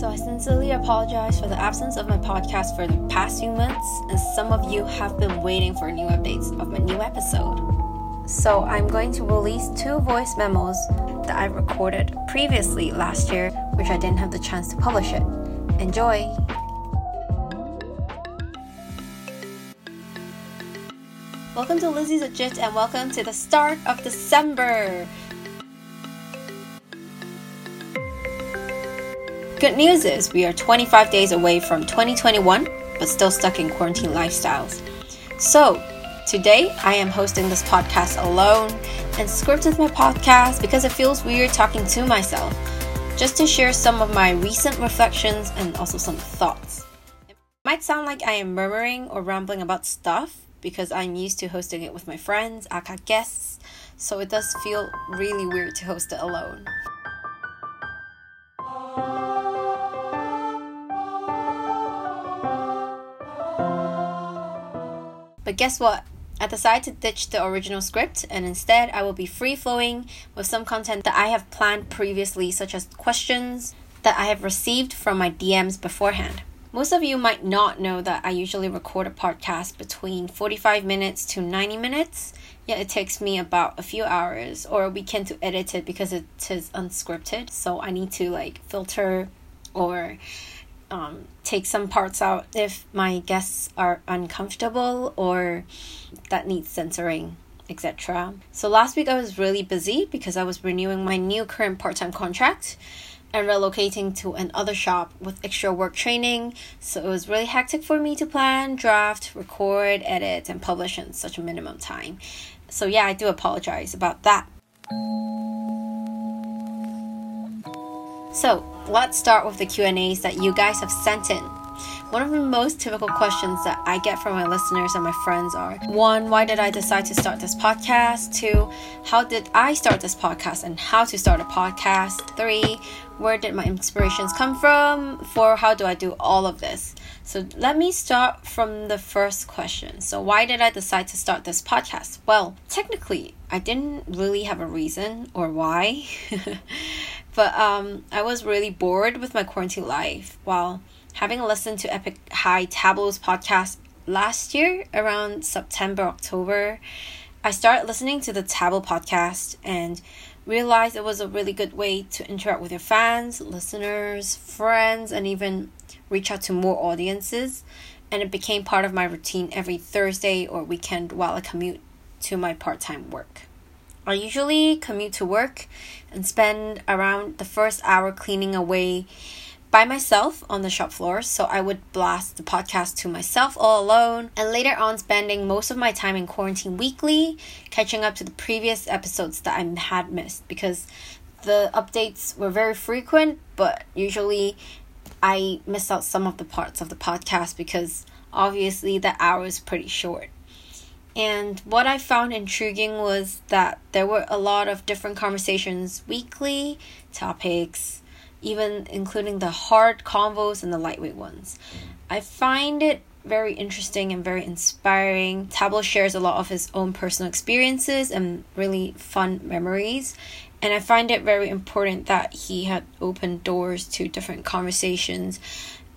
So I sincerely apologize for the absence of my podcast for the past few months, and some of you have been waiting for new updates of my new episode. So I'm going to release two voice memos that I recorded previously last year, which I didn't have the chance to publish it. Enjoy! Welcome to Lizzie's Legit and welcome to the start of December. Good news is we are 25 days away from 2021, but still stuck in quarantine lifestyles. So, today I am hosting this podcast alone and scripted my podcast because it feels weird talking to myself, just to share some of my recent reflections and also some thoughts. It might sound like I am murmuring or rambling about stuff because I'm used to hosting it with my friends, aka guests, so it does feel really weird to host it alone. But guess what? I decided to ditch the original script and instead I will be free flowing with some content that I have planned previously, such as questions that I have received from my DMs beforehand. Most of you might not know that I usually record a podcast between 45 minutes to 90 minutes, yet it takes me about a few hours or a weekend to edit it because it is unscripted. So I need to like filter or um, take some parts out if my guests are uncomfortable or that needs censoring etc. So last week I was really busy because I was renewing my new current part-time contract and relocating to another shop with extra work training. So it was really hectic for me to plan, draft, record, edit, and publish in such a minimum time. So yeah, I do apologize about that. So let's start with the Q&As that you guys have sent in. One of the most typical questions that I get from my listeners and my friends are one, why did I decide to start this podcast? Two, how did I start this podcast and how to start a podcast? Three, where did my inspirations come from? Four, how do I do all of this? So let me start from the first question. So, why did I decide to start this podcast? Well, technically, I didn't really have a reason or why. but um, I was really bored with my quarantine life while having listened to Epic High Tablo's podcast last year around September, October. I started listening to the Tableau podcast and realized it was a really good way to interact with your fans, listeners, friends, and even reach out to more audiences. And it became part of my routine every Thursday or weekend while I commute to my part time work. I usually commute to work and spend around the first hour cleaning away by myself on the shop floor, so I would blast the podcast to myself all alone, and later on spending most of my time in quarantine weekly, catching up to the previous episodes that I had missed because the updates were very frequent, but usually I missed out some of the parts of the podcast because obviously the hour is pretty short. And what I found intriguing was that there were a lot of different conversations weekly, topics, even including the hard convos and the lightweight ones. I find it very interesting and very inspiring. Tablo shares a lot of his own personal experiences and really fun memories. And I find it very important that he had opened doors to different conversations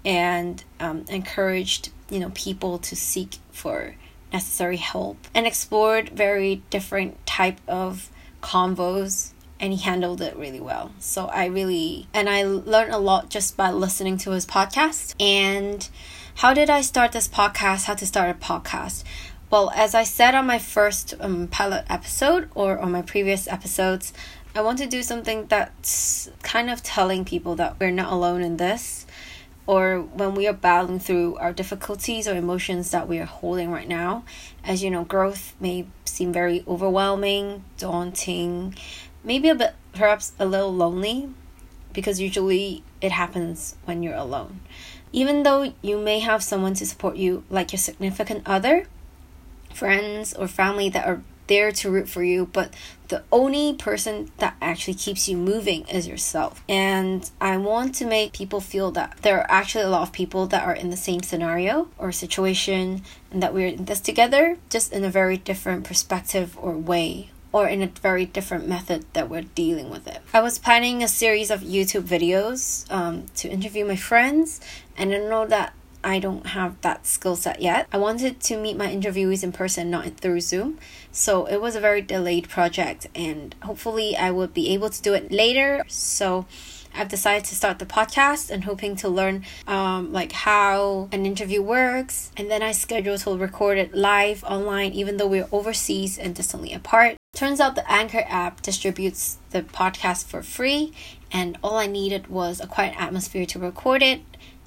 and um, encouraged you know people to seek for necessary help and explored very different type of convos and he handled it really well. So I really and I learned a lot just by listening to his podcast. And how did I start this podcast? How to start a podcast? Well, as I said on my first um, pilot episode or on my previous episodes, I want to do something that's kind of telling people that we're not alone in this or when we are battling through our difficulties or emotions that we are holding right now. As you know, growth may seem very overwhelming, daunting, maybe a bit perhaps a little lonely because usually it happens when you're alone. Even though you may have someone to support you, like your significant other, friends, or family that are there to root for you, but the only person that actually keeps you moving is yourself. And I want to make people feel that there are actually a lot of people that are in the same scenario or situation and that we're in this together, just in a very different perspective or way or in a very different method that we're dealing with it. I was planning a series of YouTube videos um, to interview my friends, and I know that I don't have that skill set yet. I wanted to meet my interviewees in person, not through Zoom. So it was a very delayed project, and hopefully, I would be able to do it later. So I've decided to start the podcast and hoping to learn um, like how an interview works. And then I schedule to record it live online, even though we're overseas and distantly apart. Turns out the Anchor app distributes the podcast for free, and all I needed was a quiet atmosphere to record it.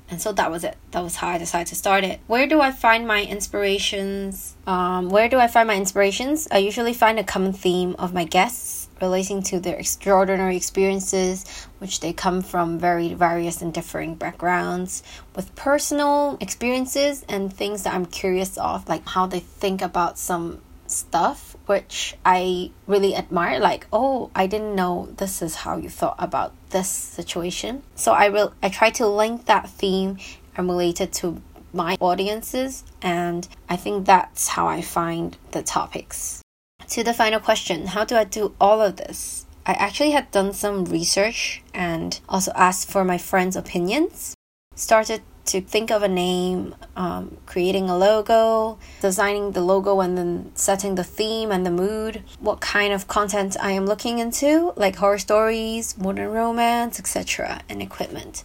And so that was it. That was how I decided to start it. Where do I find my inspirations? Um, where do I find my inspirations? I usually find a common theme of my guests relating to their extraordinary experiences, which they come from very various and differing backgrounds, with personal experiences and things that I'm curious of, like how they think about some stuff which I really admire like oh I didn't know this is how you thought about this situation. So I will I try to link that theme and relate it to my audiences and I think that's how I find the topics. To the final question how do I do all of this? I actually had done some research and also asked for my friends' opinions. Started to think of a name, um, creating a logo, designing the logo, and then setting the theme and the mood, what kind of content I am looking into, like horror stories, modern romance, etc., and equipment.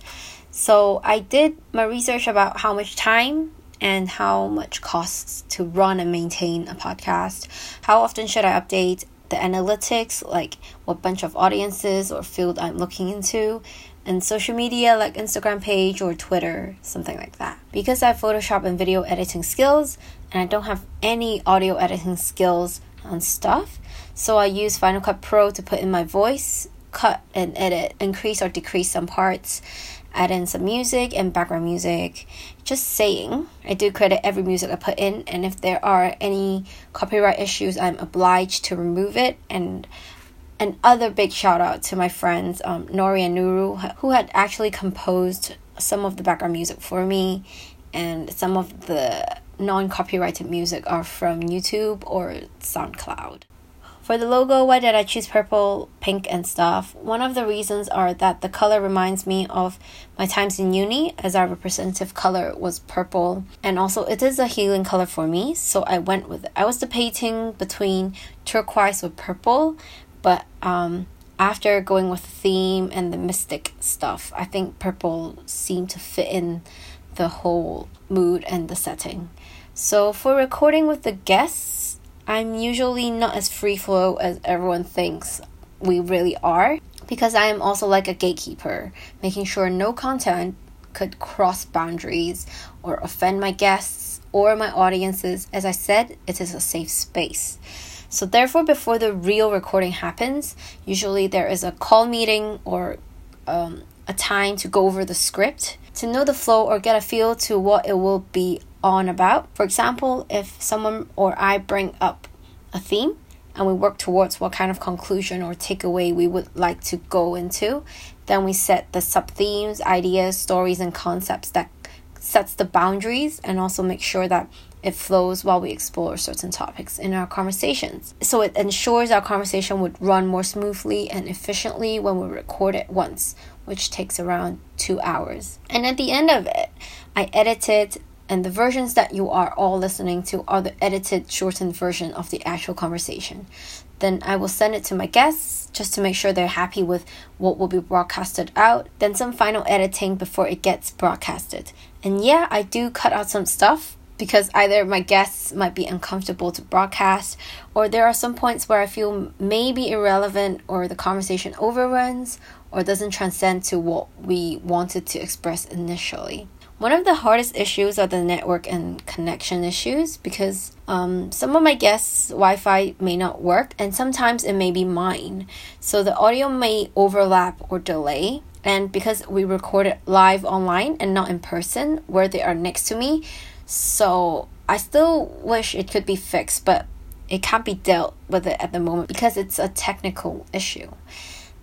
So I did my research about how much time and how much costs to run and maintain a podcast. How often should I update the analytics, like what bunch of audiences or field I'm looking into, and social media like Instagram page or Twitter, something like that. Because I have Photoshop and video editing skills, and I don't have any audio editing skills on stuff, so I use Final Cut Pro to put in my voice, cut and edit, increase or decrease some parts, add in some music and background music. Just saying, I do credit every music I put in, and if there are any copyright issues, I'm obliged to remove it and Another big shout out to my friends um, Nori and Nuru, who had actually composed some of the background music for me, and some of the non copyrighted music are from YouTube or SoundCloud. For the logo, why did I choose purple, pink, and stuff? One of the reasons are that the color reminds me of my times in uni, as our representative color was purple, and also it is a healing color for me, so I went with it. I was debating between turquoise or purple, but um, after going with the theme and the mystic stuff, I think purple seemed to fit in the whole mood and the setting. So for recording with the guests, I'm usually not as free flow as everyone thinks we really are because I am also like a gatekeeper, making sure no content could cross boundaries or offend my guests or my audiences. As I said, it is a safe space. So, therefore, before the real recording happens, usually there is a call meeting or um, a time to go over the script to know the flow or get a feel to what it will be on about. For example, if someone or I bring up a theme and we work towards what kind of conclusion or takeaway we would like to go into, then we set the sub themes, ideas, stories, and concepts that sets the boundaries and also make sure that it flows while we explore certain topics in our conversations. So it ensures our conversation would run more smoothly and efficiently when we record it once, which takes around two hours. And at the end of it, I edited and the versions that you are all listening to are the edited, shortened version of the actual conversation. Then I will send it to my guests just to make sure they're happy with what will be broadcasted out. Then some final editing before it gets broadcasted. And yeah, I do cut out some stuff because either my guests might be uncomfortable to broadcast, or there are some points where I feel maybe irrelevant, or the conversation overruns, or doesn't transcend to what we wanted to express initially. One of the hardest issues are the network and connection issues because um, some of my guests' Wi Fi may not work, and sometimes it may be mine. So the audio may overlap or delay. And because we record it live online and not in person, where they are next to me, so I still wish it could be fixed, but it can't be dealt with it at the moment because it's a technical issue.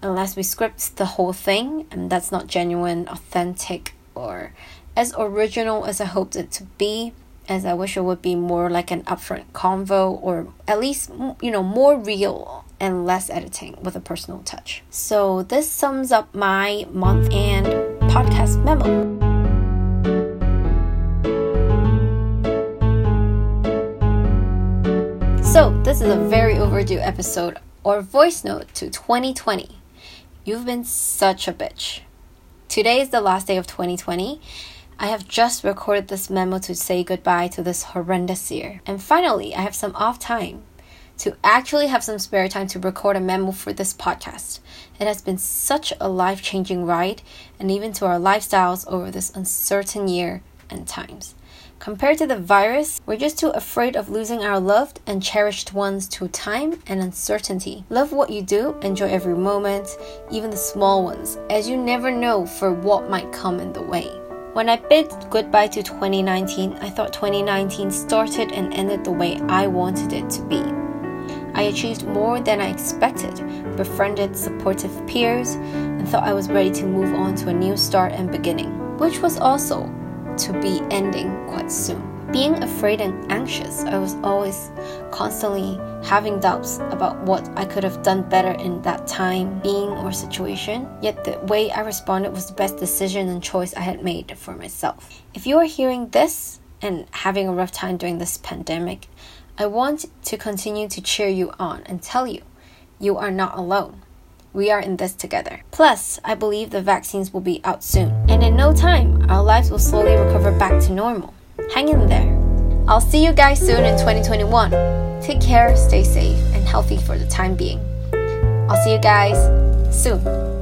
Unless we script the whole thing, and that's not genuine, authentic, or as original as I hoped it to be, as I wish it would be more like an upfront convo, or at least, you know, more real and less editing with a personal touch. So, this sums up my month and podcast memo. So, this is a very overdue episode or voice note to 2020. You've been such a bitch. Today is the last day of 2020. I have just recorded this memo to say goodbye to this horrendous year. And finally, I have some off time to actually have some spare time to record a memo for this podcast. It has been such a life changing ride, and even to our lifestyles over this uncertain year and times. Compared to the virus, we're just too afraid of losing our loved and cherished ones to time and uncertainty. Love what you do, enjoy every moment, even the small ones, as you never know for what might come in the way. When I bid goodbye to 2019, I thought 2019 started and ended the way I wanted it to be. I achieved more than I expected, befriended supportive peers, and thought I was ready to move on to a new start and beginning, which was also to be ending quite soon. Being afraid and anxious, I was always constantly having doubts about what I could have done better in that time, being, or situation. Yet the way I responded was the best decision and choice I had made for myself. If you are hearing this and having a rough time during this pandemic, I want to continue to cheer you on and tell you you are not alone. We are in this together. Plus, I believe the vaccines will be out soon. And in no time, our lives will slowly recover back to normal. Hang in there. I'll see you guys soon in 2021. Take care, stay safe, and healthy for the time being. I'll see you guys soon.